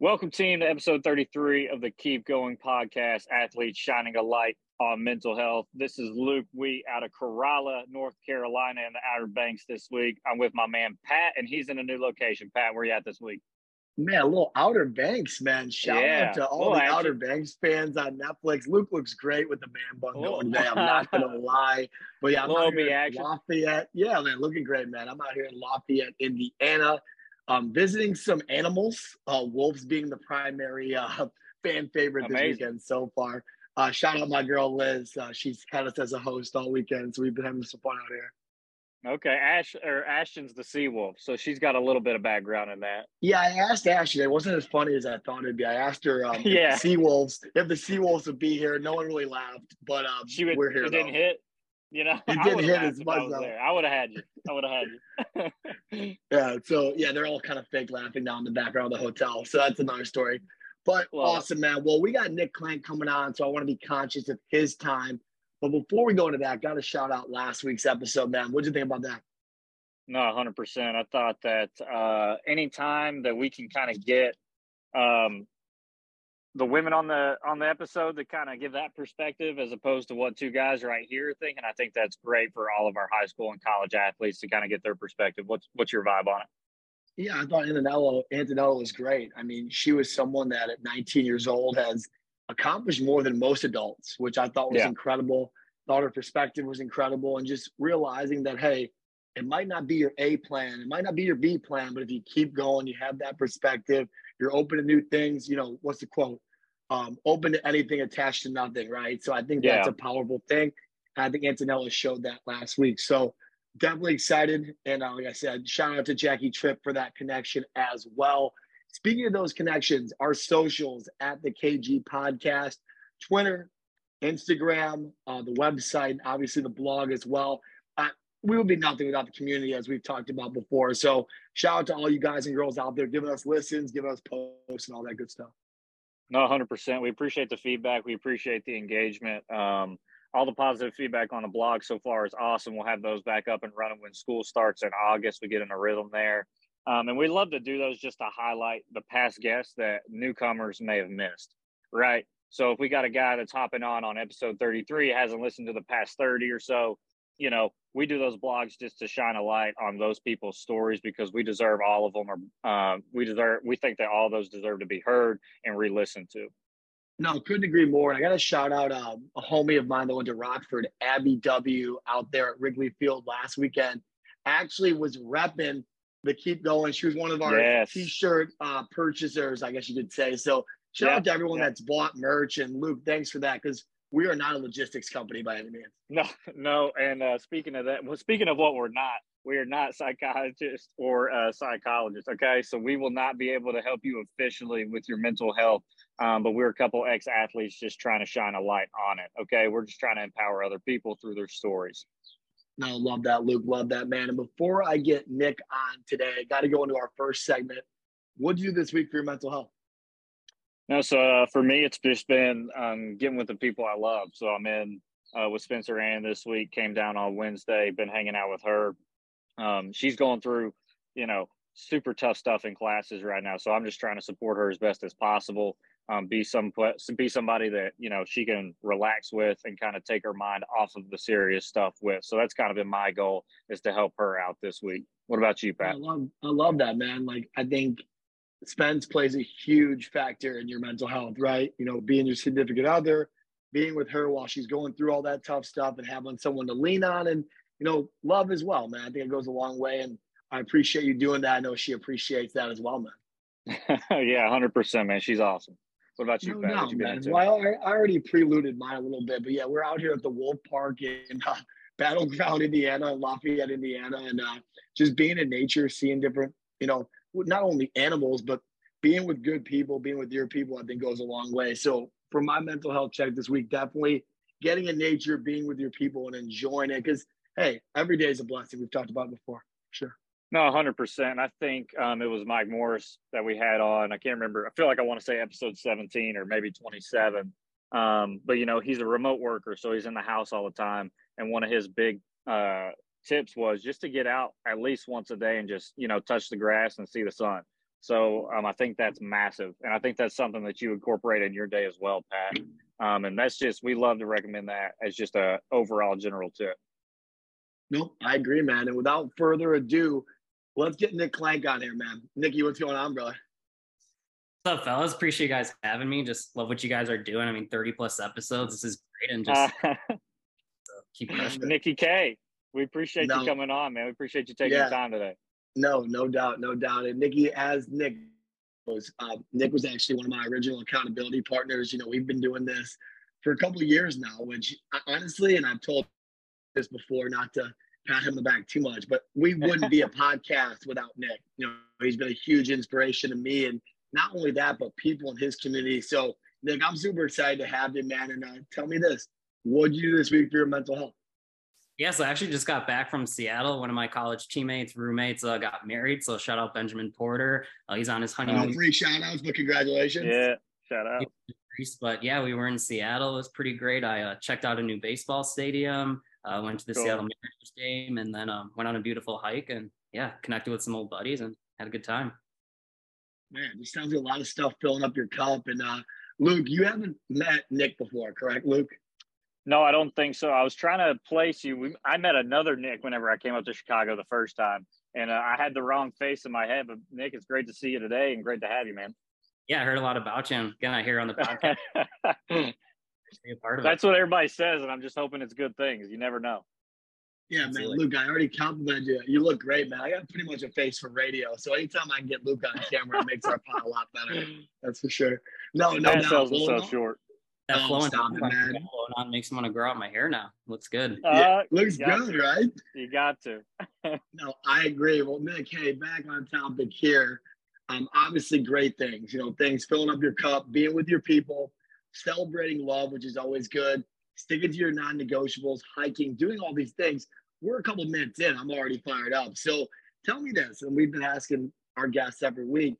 Welcome, team, to episode 33 of the Keep Going podcast, Athletes Shining a Light on Mental Health. This is Luke Wheat out of Corolla, North Carolina, in the Outer Banks this week. I'm with my man, Pat, and he's in a new location. Pat, where you at this week? Man, a little Outer Banks, man. Shout Yeah, out to all the little Outer. Banks fans on Netflix. Luke looks great with the man bun Little- going today. I'm not gonna lie, but yeah, I'm out here in. Lafayette. Yeah, man, looking great, man. I'm out here in Lafayette, Indiana, um, visiting some animals. Uh, wolves being the primary uh, fan favorite this weekend so far. Uh, shout out my girl Liz. Uh, she's had us as a host all weekend, so we've been having some fun out here. Okay, Ash or Ashton's the sea wolf, so she's got a little bit of background in that. Yeah, I asked Ashley. It wasn't as funny as I thought it'd be. I asked her um, Yeah. if the Seawolves, if the Seawolves would be here. No one really laughed, but um, She would, we're here. it didn't hit. You know, It I didn't hit as much, I there. I would have had you. I would have had you. Yeah, so yeah, they're all kind of fake laughing down in the background of the hotel. So that's another story. But Well- awesome, man. Well, we got Nick Clank coming on, so I want to be conscious of his time. But before we go into that, got to shout out last week's episode, man. What'd you think about that? No, hundred percent. I thought that uh, anytime that we can kind of get um, the women on the on the episode to kind of give that perspective, as opposed to what two guys right here are thinking, I think that's great for all of our high school and college athletes to kind of get their perspective. What's what's your vibe on it? Yeah, I thought Antonella, Antonella was great. I mean, she was someone that at 19 years old has accomplished more than most adults, which I thought was Yeah. incredible. Thought her perspective was incredible, and just realizing that hey, it might not be your A plan, it might not be your B plan, but if you keep going, you have that perspective, you're open to new things. You know, what's the quote? Um, open to anything, attached to nothing, right? So I think that's a powerful thing. I think Antonella showed that last week. So definitely excited. And uh, like I said, shout out to Jackie Tripp for that connection as well. Speaking of those connections, our socials at the KG Podcast, Twitter, Instagram, uh, the website, obviously the blog as well. We would be nothing without the community, as we've talked about before. So shout out to all you guys and girls out there giving us listens, giving us posts, and all that good stuff. No, hundred percent. We appreciate the feedback. We appreciate the engagement. Um, all the positive feedback on the blog so far is awesome. We'll have those back up and running when school starts in August. We get in a rhythm there, um, and we love to do those just to highlight the past guests that newcomers may have missed. Right. So if we got a guy that's hopping on on episode thirty-three hasn't listened to the past thirty or so, you know, we do those blogs just to shine a light on those people's stories because we deserve all of them. Or uh, we deserve, we think that all those deserve to be heard and re-listened to. No, couldn't agree more. And I got to shout out um, a homie of mine that went to Rockford, Abby W, out there at Wrigley Field last weekend. Actually, was repping the Keep Going. She was one of our Yes. t-shirt uh, purchasers, I guess you could say. So shout out to everyone that's bought merch. And Luke, thanks for that because we are not a logistics company by any means. No, no. And uh, speaking of that, well, speaking of what we're not, we are not psychiatrists or uh, psychologists. Okay, so we will not be able to help you officially with your mental health. Um, but we're a couple ex athletes just trying to shine a light on it. Okay, we're just trying to empower other people through their stories. No, love that, Luke. Love that, man. And before I get Nick on today, got to go into our first segment. What'd you do this week for your mental health? No, so uh, for me, it's just been um, getting with the people I love. So I'm in uh, with Spencer Ann this week. Came down on Wednesday. Been hanging out with her. Um, she's going through, you know, super tough stuff in classes right now. So I'm just trying to support her as best as possible. Um, be some be somebody that you know she can relax with and kind of take her mind off of the serious stuff with. So that's kind of been my goal is to help her out this week. What about you, Pat? I love I love that man. Like I think Spence plays a huge factor in your mental health, right? You know, being your significant other, being with her while she's going through all that tough stuff and having someone to lean on and you know, love as well, man. I think it goes a long way and I appreciate you doing that. I know she appreciates that as well, man. yeah, hundred percent, man. She's awesome. What about you, No What you man. Well, I, I already preluded mine a little bit, but yeah, we're out here at the Wolf Park in uh, Battleground, Indiana, Lafayette, Indiana, and uh, just being in nature, seeing different, you know, not only animals, but being with good people, being with your people, I think goes a long way. So for my mental health check this week, definitely getting in nature, being with your people, and enjoying it. Because hey, every day is a blessing. We've talked about before. Sure. No, hundred percent. I think um, it was Mike Morris that we had on. I can't remember. I feel like I want to say episode seventeen or maybe twenty-seven. Um, but you know, he's a remote worker, so he's in the house all the time. And one of his big uh, tips was just to get out at least once a day and just you know touch the grass and see the sun. So um, I think that's massive, and I think that's something that you incorporate in your day as well, Pat. Um, and that's just we love to recommend that as just a overall general tip. Nope, I agree, man. And without further ado, let's get Nick Clank on here, man. Nicky, what's going on, brother? What's up, fellas? Appreciate you guys having me. Just love what you guys are doing. I mean, 30 plus episodes. This is great. And just uh, keep crushing. Nicky K, we appreciate no. you coming on, man. We appreciate you taking yeah. the time today. No, no doubt, no doubt. And Nicky, as Nick was, uh, Nick was actually one of my original accountability partners. You know, we've been doing this for a couple of years now, which honestly, and I've told this before, not to pat him the back too much, but we wouldn't be a podcast without Nick. You know, he's been a huge inspiration to me, and not only that, but people in his community. So, Nick, I'm super excited to have you, man. And uh, tell me this: what did you do this week for your mental health? Yes, I actually just got back from Seattle. One of my college teammates, roommates, uh, got married. So shout out Benjamin Porter. Uh, he's on his honeymoon. Oh, free shout outs, but congratulations. Yeah, shout out. But yeah, we were in Seattle. It was pretty great. I uh, checked out a new baseball stadium. Uh, went to the cool. Seattle Mariners game, and then um, went on a beautiful hike. And yeah, connected with some old buddies and had a good time. Man, this sounds like a lot of stuff filling up your cup. And uh, Luke, you haven't met Nick before, correct, Luke? No, I don't think so. I was trying to place you. We, I met another Nick whenever I came up to Chicago the first time, and uh, I had the wrong face in my head. But Nick, it's great to see you today, and great to have you, man. Yeah, I heard a lot about you. And again, I hear on the podcast. That's what everybody says, and I'm just hoping it's good things. You never know. Yeah, man, Luke, I already complimented you. You look great, man. I got pretty much a face for radio, so anytime I can get Luke on camera, it makes our pod a lot better. That's for sure. No, no, no. Cells so short that oh, flowing, on, flowing on makes me want to grow out my hair now. Looks good. Uh, yeah, looks good, to. right? You got to. no, I agree. Well, Nick, hey, back on topic here. Um, obviously, great things. You know, things filling up your cup, being with your people, celebrating love, which is always good. Sticking to your non-negotiables, hiking, doing all these things. We're a couple minutes in. I'm already fired up. So tell me this, and we've been asking our guests every week.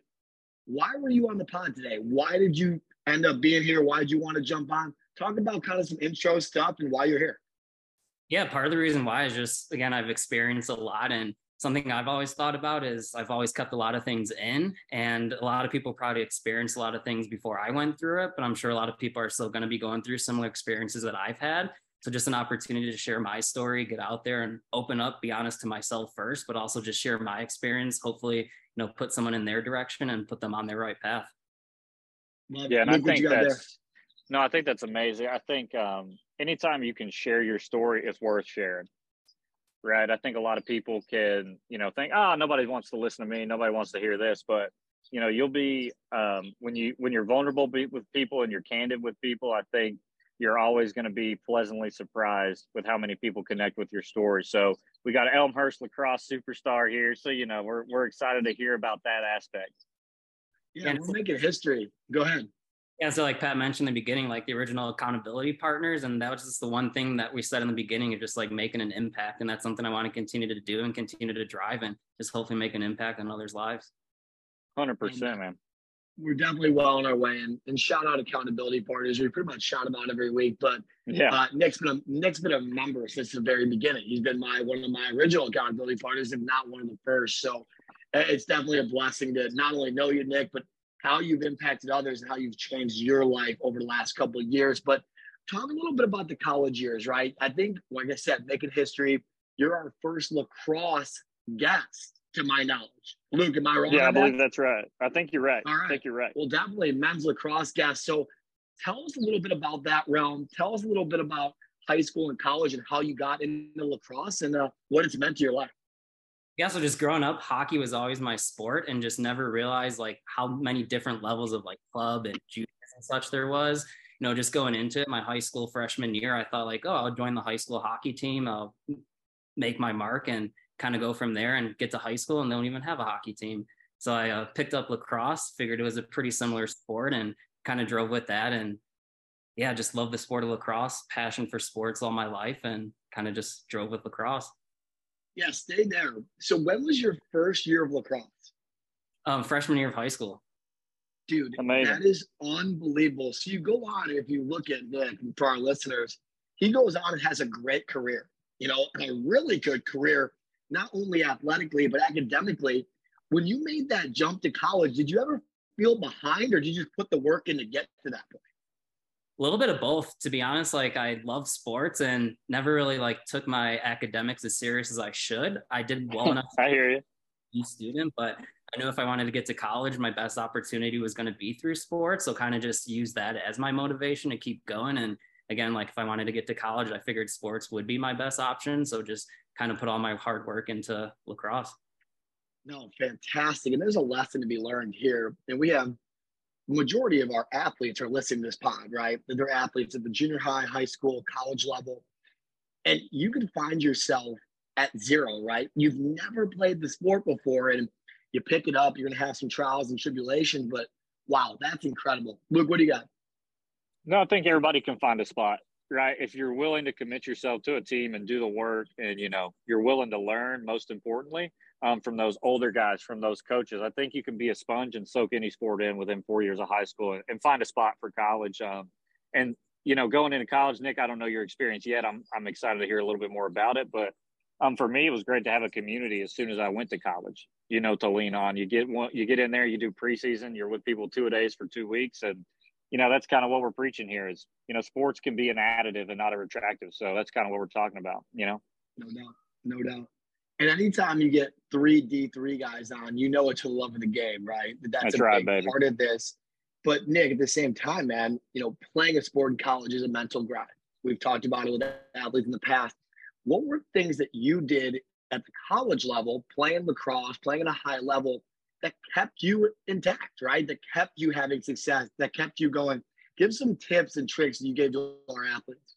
Why were you on the pod today? Why did you end up being here? Why did you want to jump on? Talk about kind of some intro stuff and why you're here. Yeah, part of the reason why is just again, I've experienced a lot and something I've always thought about is I've always kept a lot of things in and a lot of people probably experienced a lot of things before I went through it, but I'm sure a lot of people are still going to be going through similar experiences that I've had. So just an opportunity to share my story, get out there and open up, be honest to myself first, but also just share my experience, hopefully, you know, put someone in their direction and put them on their right path yeah, and I think that's there. no, I think that's amazing. I think um, anytime you can share your story, it's worth sharing. Right. I think a lot of people can, you know, think, oh, nobody wants to listen to me, nobody wants to hear this, but you know, you'll be um, when you when you're vulnerable with people and you're candid with people. I think you're always going to be pleasantly surprised with how many people connect with your story. So we got Elmhurst lacrosse superstar here, so you know we're we're excited to hear about that aspect. Yeah, and we're making history. Go ahead. Yeah, so like Pat mentioned in the beginning, like the original accountability partners, and that was just the one thing that we said in the beginning of just like making an impact, and that's something I want to continue to do and continue to drive, and just hopefully make an impact on others' lives. Hundred percent, man. We're definitely well on our way, and, and shout out accountability partners. We pretty much shout them out every week, but yeah, uh, Nick's been a Nick's been a member since the very beginning. He's been my one of my original accountability partners, if not one of the first. So it's definitely a blessing to not only know you, Nick, but how you've impacted others and how you've changed your life over the last couple of years. But talk a little bit about the college years, right? I think, like I said, making history. You're our first lacrosse guest, to my knowledge. Luke, am I wrong? Yeah, I believe that? that's right. I think you're right. All right. I think you're right. Well, definitely men's lacrosse guest. So tell us a little bit about that realm. Tell us a little bit about high school and college and how you got into lacrosse and uh, what it's meant to your life yeah so just growing up hockey was always my sport and just never realized like how many different levels of like club and juniors and such there was. You know just going into it my high school freshman year i thought like oh i'll join the high school hockey team. I'll make my mark and kind of go from there and get to high school and don't even have a hockey team. So i uh, picked up lacrosse figured it was a pretty similar sport and kind of drove with that and yeah just love the sport of lacrosse passion for sports all my life and kind of just drove with lacrosse yeah, stay there. So when was your first year of lacrosse? Um, freshman year of high school. Dude, Amazing. that is unbelievable. So you go on, if you look at Nick for our listeners, he goes on and has a great career, you know, a really good career, not only athletically, but academically. when you made that jump to college, did you ever feel behind or did you just put the work in to get to that point? A little bit of both, to be honest. Like I love sports and never really like took my academics as serious as I should. I did well enough. I hear you. Be student, but I knew if I wanted to get to college, my best opportunity was going to be through sports. So kind of just use that as my motivation to keep going. And again, like if I wanted to get to college, I figured sports would be my best option. So just kind of put all my hard work into lacrosse. No, fantastic. And there's a lesson to be learned here. And we have majority of our athletes are listening to this pod, right? They're athletes at the junior high, high school, college level. And you can find yourself at zero, right? You've never played the sport before and you pick it up, you're gonna have some trials and tribulations, but wow, that's incredible. Luke, what do you got? No, I think everybody can find a spot, right? If you're willing to commit yourself to a team and do the work and you know, you're willing to learn most importantly, um, from those older guys, from those coaches. I think you can be a sponge and soak any sport in within four years of high school and, and find a spot for college. Um, and you know, going into college, Nick, I don't know your experience yet. I'm I'm excited to hear a little bit more about it, but um, for me, it was great to have a community as soon as I went to college. You know, to lean on. You get one, you get in there, you do preseason. You're with people two a days for two weeks, and you know that's kind of what we're preaching here. Is you know, sports can be an additive and not a retractive. So that's kind of what we're talking about. You know, no doubt, no doubt. And anytime you get three D three guys on, you know it's the love of the game, right? That's, That's a right, big baby. part of this. But Nick, at the same time, man, you know, playing a sport in college is a mental grind. We've talked about it with athletes in the past. What were things that you did at the college level, playing lacrosse, playing at a high level, that kept you intact, right? That kept you having success, that kept you going. Give some tips and tricks that you gave to our athletes.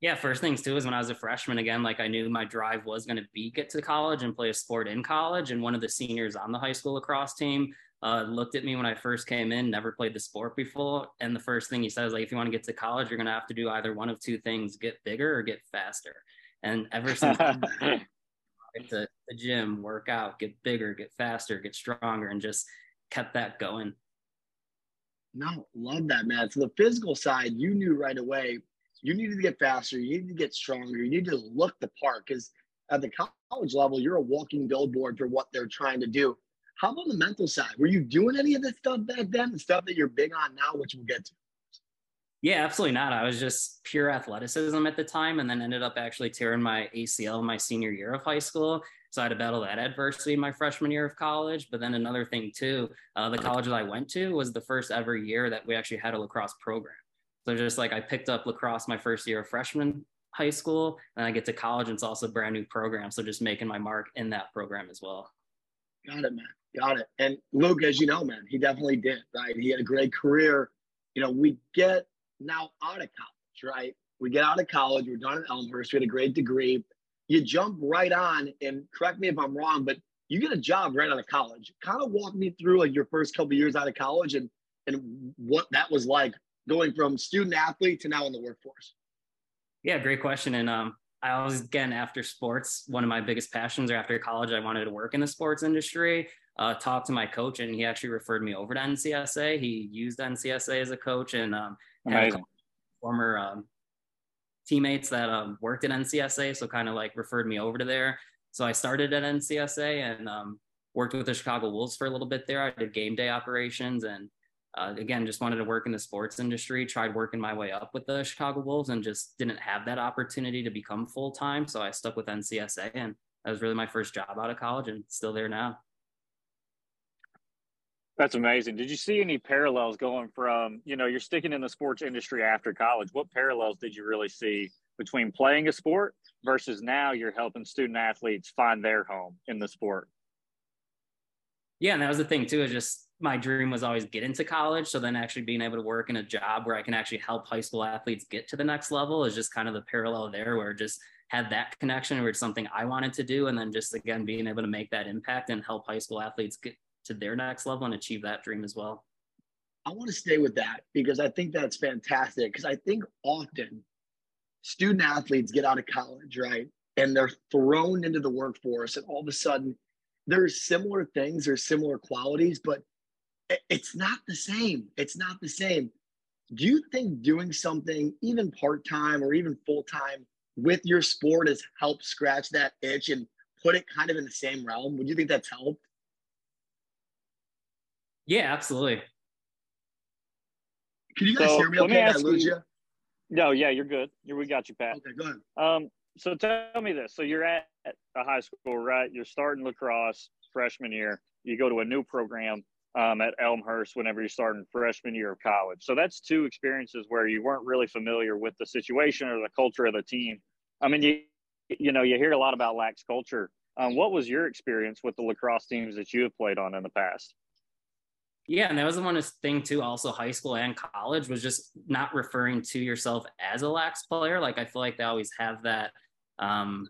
Yeah, first things too is when I was a freshman again, like I knew my drive was going to be get to college and play a sport in college. And one of the seniors on the high school lacrosse team uh, looked at me when I first came in, never played the sport before. And the first thing he says, like, if you want to get to college, you're going to have to do either one of two things get bigger or get faster. And ever since get to the gym, work out, get bigger, get faster, get stronger, and just kept that going. No, love that, man. So the physical side, you knew right away you needed to get faster, you needed to get stronger, you need to look the part because at the college level, you're a walking billboard for what they're trying to do. How about the mental side? Were you doing any of this stuff back then? The stuff that you're big on now, which we'll get to. Yeah, absolutely not. I was just pure athleticism at the time and then ended up actually tearing my ACL my senior year of high school. So I had to battle that adversity my freshman year of college. But then another thing, too, uh, the college that I went to was the first ever year that we actually had a lacrosse program. So just like I picked up lacrosse my first year of freshman high school, and I get to college, and it's also a brand new program. So just making my mark in that program as well. Got it, man. Got it. And Luke, as you know, man, he definitely did, right? He had a great career. You know, we get now out of college, right? We get out of college, we're done at Elmhurst, we had a great degree. You jump right on, and correct me if I'm wrong, but you get a job right out of college. Kind of walk me through like your first couple years out of college and and what that was like going from student athlete to now in the workforce? Yeah, great question. And um, I always, again, after sports, one of my biggest passions or after college, I wanted to work in the sports industry. Uh, talked to my coach, and he actually referred me over to NCSA. He used NCSA as a coach and um, had former um, teammates that um, worked at NCSA, so kind of like referred me over to there. So I started at NCSA and um, worked with the Chicago Wolves for a little bit there. I did game day operations and uh, again, just wanted to work in the sports industry, tried working my way up with the Chicago Wolves and just didn't have that opportunity to become full time. So I stuck with NCSA and that was really my first job out of college and still there now. That's amazing. Did you see any parallels going from, you know, you're sticking in the sports industry after college? What parallels did you really see between playing a sport versus now you're helping student athletes find their home in the sport? Yeah, and that was the thing too, is just my dream was always get into college. So then actually being able to work in a job where I can actually help high school athletes get to the next level is just kind of the parallel there where just had that connection where it's something I wanted to do. And then just again, being able to make that impact and help high school athletes get to their next level and achieve that dream as well. I want to stay with that because I think that's fantastic. Because I think often student athletes get out of college, right? And they're thrown into the workforce, and all of a sudden, there's similar things, there's similar qualities, but it's not the same. It's not the same. Do you think doing something even part time or even full time with your sport has helped scratch that itch and put it kind of in the same realm? Would you think that's helped? Yeah, absolutely. Can you guys So, hear me? let me Okay, I ask lose you- you. No, yeah, you're good. You- We got you, Pat. Okay, go ahead. Um, so tell me this. So you're at a high school, right? You're starting lacrosse freshman year. You go to a new program um, at Elmhurst whenever you're starting freshman year of college. So that's two experiences where you weren't really familiar with the situation or the culture of the team. I mean, you you know, you hear a lot about lax culture. Um, what was your experience with the lacrosse teams that you have played on in the past? Yeah, and that was the one thing too. Also, high school and college was just not referring to yourself as a lax player. Like I feel like they always have that. Um,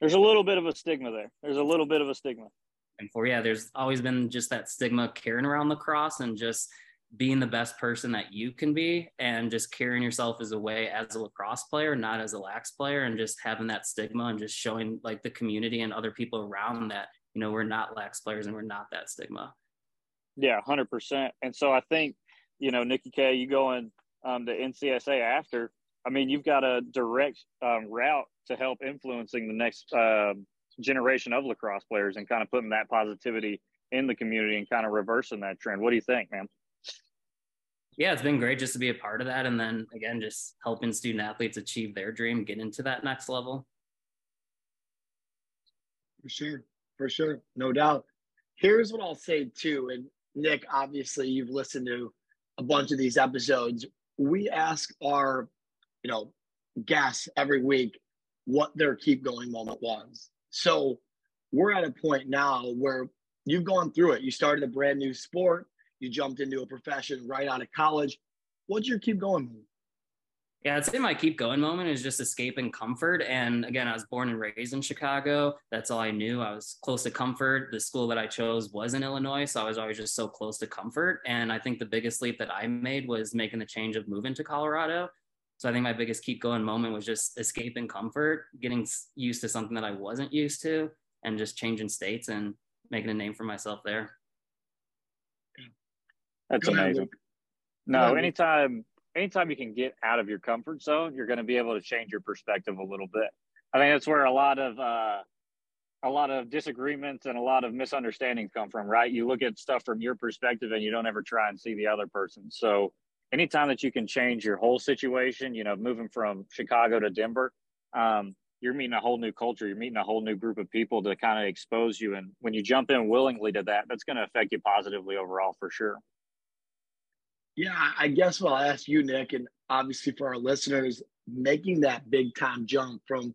There's a little bit of a stigma there. There's a little bit of a stigma. and for yeah, there's always been just that stigma carrying around lacrosse and just being the best person that you can be, and just carrying yourself as a way as a lacrosse player, not as a lax player, and just having that stigma and just showing like the community and other people around that you know we're not lax players and we're not that stigma. Yeah, hundred percent. And so I think, you know, Nicky K, you going um, to NCSA after. I mean, you've got a direct um, route to help influencing the next um generation of lacrosse players and kind of putting that positivity in the community and kind of reversing that trend. What do you think, man? yeah, it's been great just to be a part of that. And then again, just helping student athletes achieve their dream, get into that next level. For sure. For sure. No doubt. Here's what I'll say too. And Nick, obviously you've listened to a bunch of these episodes. We ask our, you know, guess every week what their keep going moment was. So we're at a point now where you've gone through it. You started a brand new sport, you jumped into a profession right out of college. What's your keep going moment? Yeah, I'd say my keep going moment is just escaping comfort. And again, I was born and raised in Chicago. That's all I knew. I was close to comfort. The school that I chose was in Illinois. So I was always just so close to comfort. And I think the biggest leap that I made was making the change of moving to Colorado. So I think my biggest keep going moment was just escaping comfort, getting used to something that I wasn't used to, and just changing states and making a name for myself there. That's Go amazing. Luke. No, anytime anytime you can get out of your comfort zone, you're going to be able to change your perspective a little bit. I think that's where a lot of uh, a lot of disagreements and a lot of misunderstandings come from, right? You look at stuff from your perspective and you don't ever try and see the other person. So anytime that you can change your whole situation, you know, moving from Chicago to Denver, um, you're meeting a whole new culture. You're meeting a whole new group of people to kind of expose you. And when you jump in willingly to that, that's going to affect you positively overall for sure. Yeah, I guess what I'll ask you, Nick, and obviously for our listeners, making that big time jump from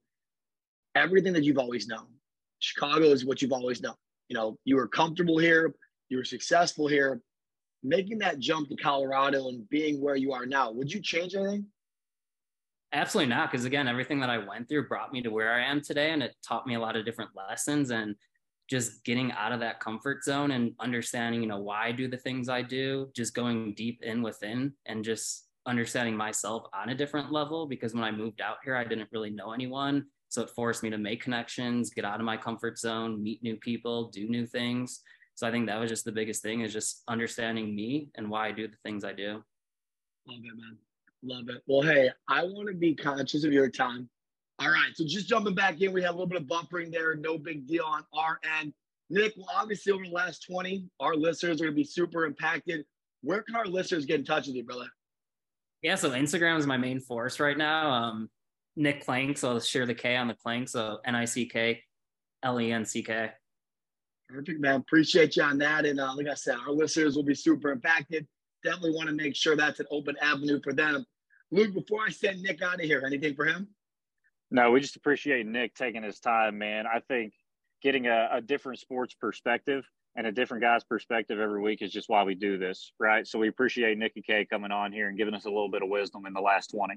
everything that you've always known. Chicago is what you've always known. You know, you were comfortable here, you were successful here. Making that jump to Colorado and being where you are now, would you change anything? Absolutely not. Because again, everything that I went through brought me to where I am today and it taught me a lot of different lessons and just getting out of that comfort zone and understanding, you know, why I do the things I do, just going deep in within and just understanding myself on a different level. Because when I moved out here, I didn't really know anyone. So it forced me to make connections, get out of my comfort zone, meet new people, do new things. So I think that was just the biggest thing is just understanding me and why I do the things I do. Love it, man. Love it. Well, hey, I want to be conscious of your time. All right. So just jumping back in, we have a little bit of buffering there. No big deal on our end. Nick, well, obviously over the last 20, our listeners are going to be super impacted. Where can our listeners get in touch with you, brother? Yeah, so Instagram is my main force right now. Um, Nick Plank, so I'll share the K on the Plank, so N I C K L E N C K. Perfect, man. Appreciate you on that. And uh, like I said, our listeners will be super impacted. Definitely want to make sure that's an open avenue for them. Luke, before I send Nick out of here, anything for him? No, we just appreciate Nick taking his time, man. I think getting a, a different sports perspective and a different guy's perspective every week is just why we do this, right? So we appreciate Nick and K coming on here and giving us a little bit of wisdom in the last 20.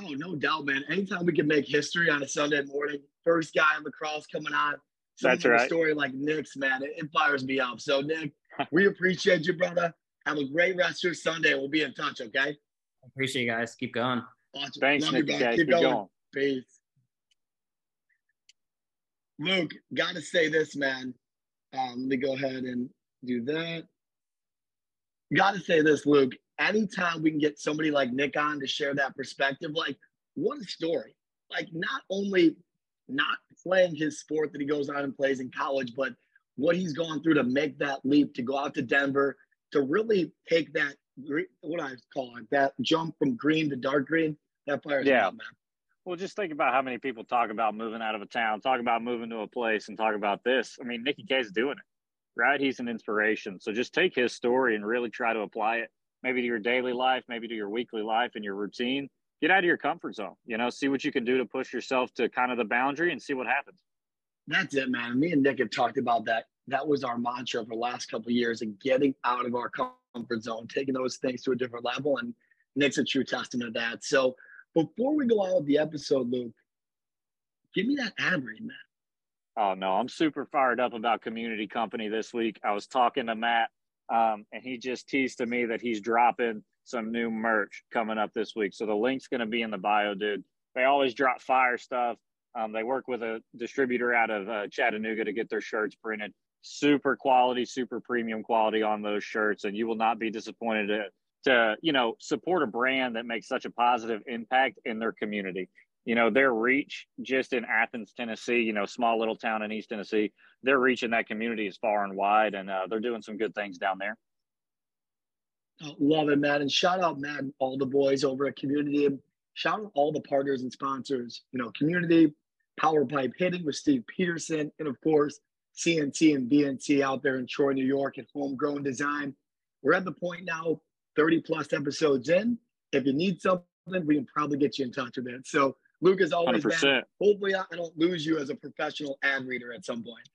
Oh, no doubt, man. Anytime we can make history on a Sunday morning, first guy in lacrosse coming on, That's a right. story like Nick's, man, it, it fires me up. So, Nick, we appreciate you, brother. Have a great rest of your Sunday. We'll be in touch, okay? Appreciate you guys. Keep going. Awesome. Thanks, Love you, Nicky brother. K. Keep, Keep going. going. Peace. Luke, got to say this, man. Um, let me go ahead and do that. Got to say this, Luke. Anytime we can get somebody like Nick on to share that perspective, like what a story! Like not only not playing his sport that he goes on and plays in college, but what he's gone through to make that leap to go out to Denver to really take that what I call it that jump from green to dark green. That fires yeah. Up, man. Well, just think about how many people talk about moving out of a town, talk about moving to a place, and talk about this. I mean, Nicky K's doing it, right? He's an inspiration. So just take his story and really try to apply it, maybe to your daily life, maybe to your weekly life and your routine. Get out of your comfort zone. You know, see what you can do to push yourself to kind of the boundary and see what happens. That's it, man. Me and Nick have talked about that. That was our mantra for the last couple of years and getting out of our comfort zone, taking those things to a different level. And Nick's a true testament to that. So before we go out with the episode, Luke, give me that ad read, man. Oh no, I'm super fired up about Community Company this week. I was talking to Matt, um, and he just teased to me that he's dropping some new merch coming up this week. So the link's going to be in the bio, dude. They always drop fire stuff. Um, they work with a distributor out of uh, Chattanooga to get their shirts printed. Super quality, super premium quality on those shirts, and you will not be disappointed to, to you know support a brand that makes such a positive impact in their community. You know their reach just in Athens, Tennessee, you know small little town in East Tennessee, their reach in that community is far and wide, and uh, they're doing some good things down there. Oh, love it, Matt, and shout out Matt and all the boys over at Community. Shout out all the partners and sponsors. You know, Community Power Pipe Hitting with Steve Peterson, and of course, CNC and BNC out there in Troy, New York at Homegrown Design. We're at the point now, 30 plus episodes in. If you need something, we can probably get you in touch with it. So, Luke, is always, man, hopefully I don't lose you as a professional ad reader at some point.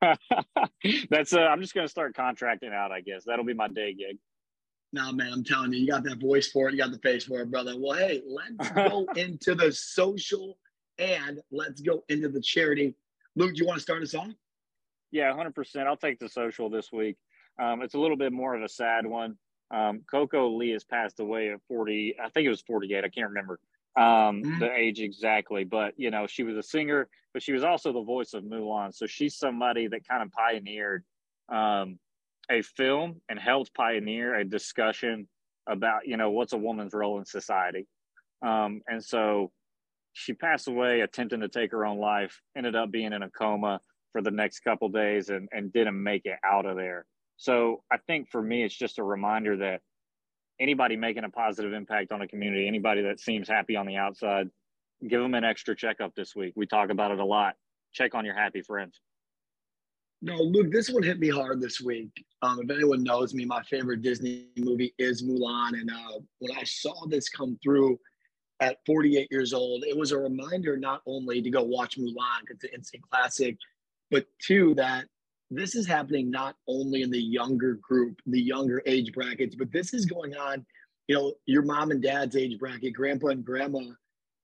That's uh, I'm just gonna start contracting out, I guess. That'll be my day gig. Nah, man, I'm telling you, you got that voice for it, you got the face for it, brother. Well, hey, let's go into the social and let's go into the charity. Luke, do you want to start us off? Yeah, 100%. I'll take the social this week. Um, it's a little bit more of a sad one. Um, Coco Lee has passed away at 40. I think it was 48. I can't remember um, mm-hmm. the age exactly, but you know, she was a singer, but she was also the voice of Mulan. So she's somebody that kind of pioneered um, a film and helped pioneer a discussion about, you know, what's a woman's role in society. Um, and so she passed away attempting to take her own life, ended up being in a coma for the next couple days and, and didn't make it out of there. So I think for me, it's just a reminder that anybody making a positive impact on a community, anybody that seems happy on the outside, give them an extra checkup this week. We talk about it a lot. Check on your happy friends. No, Luke, this one hit me hard this week. Um, if anyone knows me, my favorite Disney movie is Mulan. And uh, when I saw this come through, at 48 years old, it was a reminder not only to go watch Mulan, it's an instant classic, but two, that this is happening not only in the younger group, the younger age brackets, but this is going on, you know, your mom and dad's age bracket, grandpa and grandma.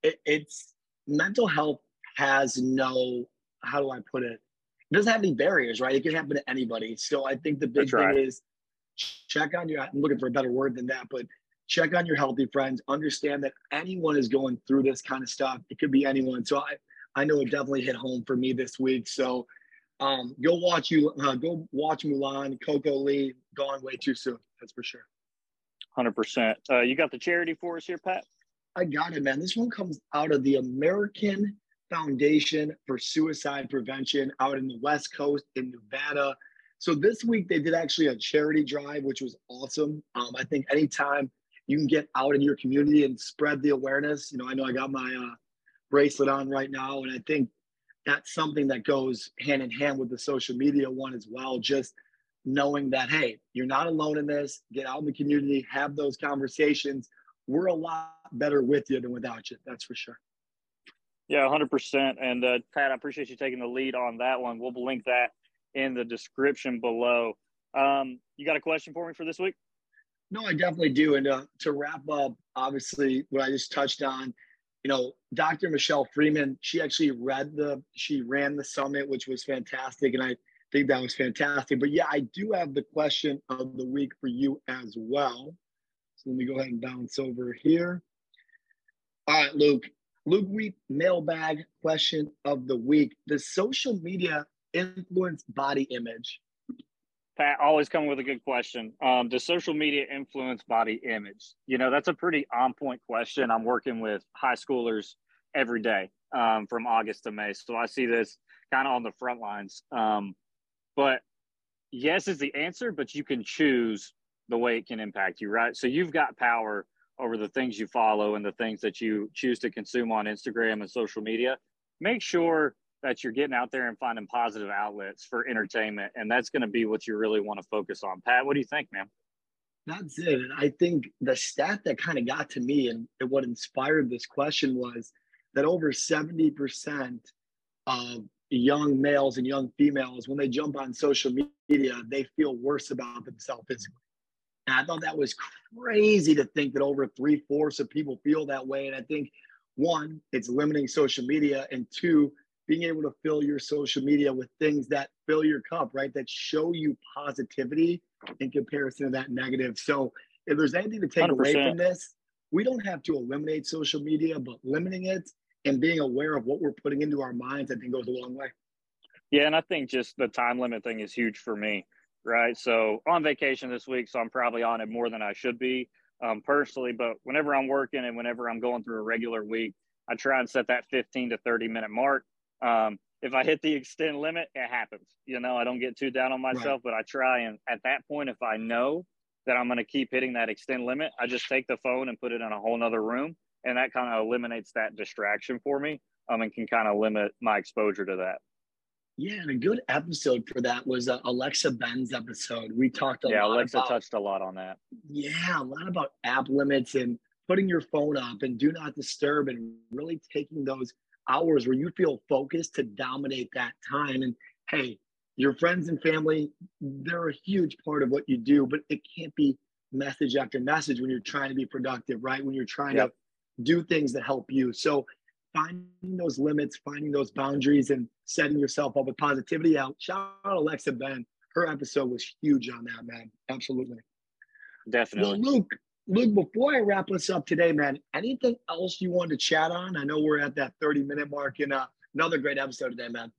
It, it's mental health has no, how do I put it? It doesn't have any barriers, right? It can happen to anybody. So I think the big That's thing right. is check on your, I'm looking for a better word than that, but check on your healthy friends. Understand that anyone is going through this kind of stuff. It could be anyone. So i i know it definitely hit home for me this week. So um go watch you uh, go watch mulan. Coco lee gone way too soon that's for sure. 100% uh, you got the charity for us here pat? I got it man. This one comes out of the american foundation for suicide prevention out in the west coast in nevada so this week they did actually a charity drive which was awesome um, i think anytime you can get out in your community and spread the awareness. You know, I know I got my uh, bracelet on right now, and I think that's something that goes hand in hand with the social media one as well. Just knowing that, hey, you're not alone in this. Get out in the community, have those conversations. We're a lot better with you than without you. That's for sure. Yeah, 100%. And uh, Pat, I appreciate you taking the lead on that one. We'll link that in the description below. Um, you got a question for me for this week? No, I definitely do. And uh, to wrap up, obviously, what I just touched on, you know, Dr. Michelle Freeman, she actually read the, she ran the summit, which was fantastic. And I think that was fantastic. But yeah, I do have the question of the week for you as well. So let me go ahead and bounce over here. All right, Luke. Luke Wheat mailbag question of the week. Does social media influence body image? Pat, always come with a good question. Um, does social media influence body image? You know, that's a pretty on point question. I'm working with high schoolers every day. um, from August to May. So I see this kind of on the front lines. Um, but yes is the answer, but you can choose the way it can impact you, right? So you've got power over the things you follow and the things that you choose to consume on Instagram and social media. Make sure that you're getting out there and finding positive outlets for entertainment. And that's going to be what you really want to focus on. Pat, what do you think, man? That's it. And I think the stat that kind of got to me and what inspired this question was that over 70% of young males and young females, when they jump on social media, they feel worse about themselves physically. And I thought that was crazy to think that over three fourths of people feel that way. And I think one, it's limiting social media, and two, being able to fill your social media with things that fill your cup, right? That show you positivity in comparison to that negative. So if there's anything to take 100%. away from this, we don't have to eliminate social media, but limiting it and being aware of what we're putting into our minds, I think goes a long way. Yeah, and I think just the time limit thing is huge for me, right? So on vacation this week, so I'm probably on it more than I should be um, personally. But whenever I'm working and whenever I'm going through a regular week, I try and set that 15 to 30 minute mark. Um, if I hit the extend limit, it happens. You know, I don't get too down on myself, right. but I try and at that point, if I know that I'm going to keep hitting that extend limit, I just take the phone and put it in a whole nother room. And that kind of eliminates that distraction for me um, and can kind of limit my exposure to that. Yeah, and a good episode for that was uh, Alexa Ben's episode. We talked a yeah, lot. Alexa about, touched a lot on that. Yeah, a lot about app limits and putting your phone up and do not disturb and really taking those hours where you feel focused to dominate that time. And hey, your friends and family, they're a huge part of what you do, but it can't be message after message when you're trying to be productive, right? When you're trying yep. to do things that help you. So finding those limits, finding those boundaries, and setting yourself up with positivity out. Shout out Alexa Ben. Her episode was huge on that, man. Absolutely. Definitely. Well, Luke, Luke, before I wrap this up today, man, anything else you want to chat on? I know we're at that 30 minute mark and uh, another great episode today, man.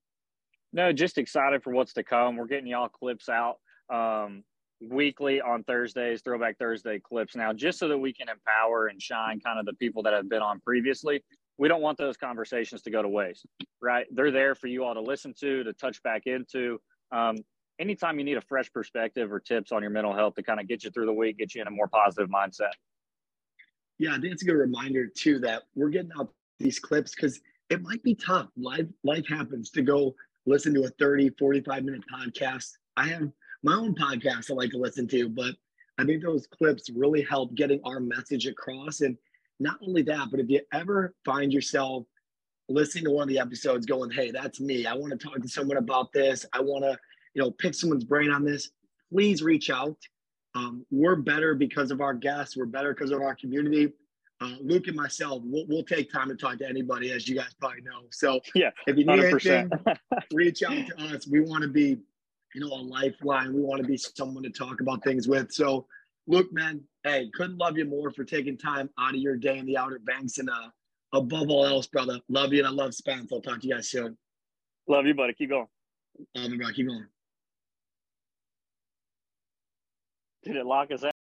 No, just excited for what's to come. We're getting y'all clips out um, weekly on Thursdays, Throwback Thursday clips now, just so that we can empower and shine kind of the people that have been on previously. We don't want those conversations to go to waste, right? They're there for you all to listen to, to touch back into. Um, anytime you need a fresh perspective or tips on your mental health to kind of get you through the week, get you in a more positive mindset. Yeah, I think it's a good reminder too that we're getting out these clips because it might be tough. Life life happens to go listen to a 30, 45 minute podcast. I have my own podcast I like to listen to, but I think those clips really help getting our message across. And not only that, but if you ever find yourself listening to one of the episodes going, Hey, that's me. I want to talk to someone about this. I want to you know, pick someone's brain on this, please reach out. Um, we're better because of our guests. We're better because of our community. Uh, Luke and myself, we'll, we'll, take time to talk to anybody, as you guys probably know. So yeah, if you need 100%. anything, reach out to us. We want to be, you know, a lifeline. We want to be someone to talk about things with. So, Luke, man, hey, couldn't love you more for taking time out of your day in the Outer Banks. And uh, above all else, brother, love you and I love Spence. I'll talk to you guys soon. Love you, buddy. Keep going. Love you, bro. Keep going. Did it lock us out?